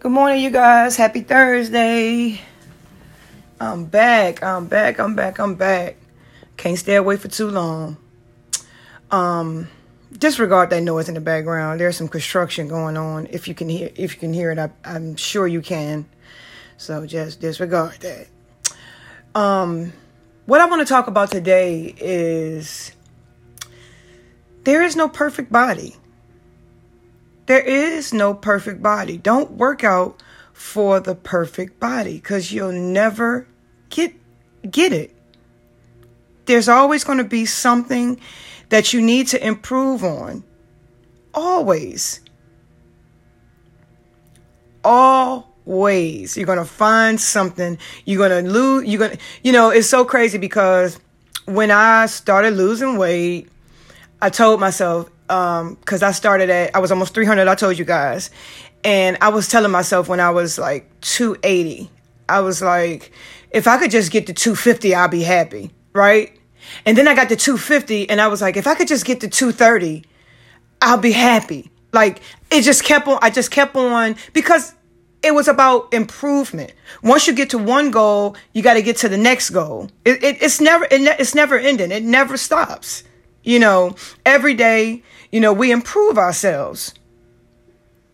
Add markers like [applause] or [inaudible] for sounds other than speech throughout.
Good morning, you guys. Happy Thursday. I'm back. I'm back. I'm back. I'm back. Can't stay away for too long. Um, disregard that noise in the background. There's some construction going on. If you can hear, if you can hear it, I, I'm sure you can. So just disregard that. Um, what I want to talk about today is there is no perfect body. There is no perfect body. Don't work out for the perfect body because you'll never get get it. There's always going to be something that you need to improve on. Always. Always. You're going to find something. You're going to lose. You're going to, you know, it's so crazy because when I started losing weight, I told myself, um, cause I started at, I was almost 300, I told you guys. And I was telling myself when I was like 280, I was like, if I could just get to 250, I'll be happy. Right. And then I got to 250 and I was like, if I could just get to 230, I'll be happy. Like it just kept on, I just kept on because it was about improvement. Once you get to one goal, you got to get to the next goal. It, it, it's never, it, it's never ending. It never stops. You know, every day, you know, we improve ourselves.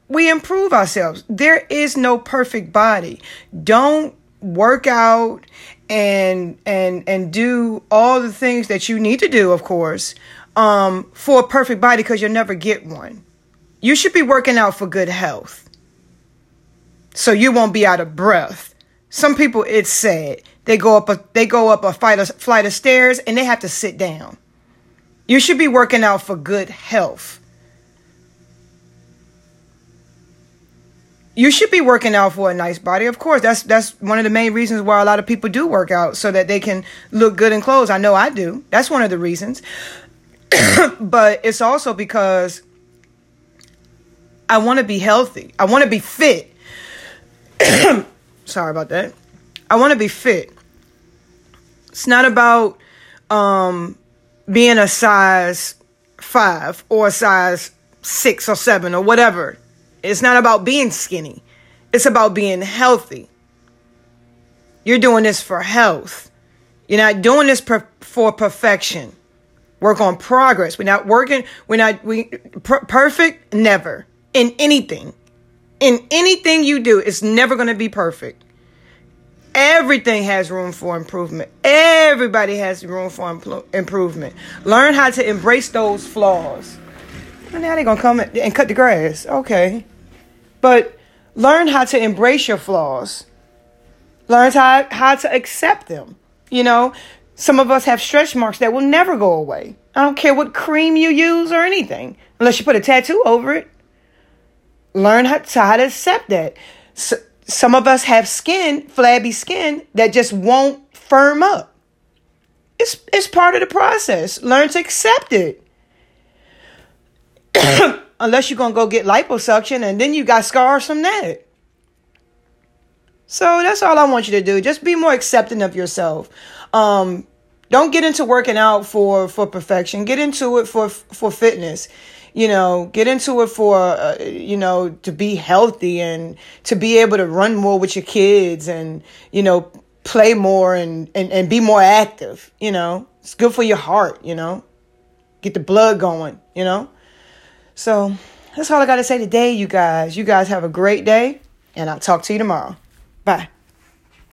We improve ourselves. There is no perfect body. Don't work out and and and do all the things that you need to do, of course, um, for a perfect body because you'll never get one. You should be working out for good health. So you won't be out of breath. Some people it's sad. They go up a they go up a flight of, flight of stairs and they have to sit down. You should be working out for good health. You should be working out for a nice body. Of course, that's that's one of the main reasons why a lot of people do work out so that they can look good in clothes. I know I do. That's one of the reasons. [coughs] but it's also because I want to be healthy. I want to be fit. [coughs] Sorry about that. I want to be fit. It's not about um being a size five or a size six or seven or whatever. It's not about being skinny, it's about being healthy. You're doing this for health. You're not doing this per- for perfection. Work on progress. We're not working, we're not we per- perfect, never. In anything. In anything you do, it's never going to be perfect. Everything has room for improvement. Everybody has room for impl- improvement. Learn how to embrace those flaws. And now they're going to come and cut the grass. Okay. But learn how to embrace your flaws. Learn how, how to accept them. You know, some of us have stretch marks that will never go away. I don't care what cream you use or anything, unless you put a tattoo over it. Learn how to, how to accept that. So, some of us have skin, flabby skin, that just won't firm up. It's, it's part of the process. Learn to accept it. [coughs] Unless you're going to go get liposuction and then you got scars from that. So that's all I want you to do. Just be more accepting of yourself. Um, don't get into working out for, for perfection. Get into it for, for fitness you know, get into it for, uh, you know, to be healthy and to be able to run more with your kids and, you know, play more and, and, and be more active, you know. It's good for your heart, you know. Get the blood going, you know. So that's all I got to say today, you guys. You guys have a great day, and I'll talk to you tomorrow. Bye.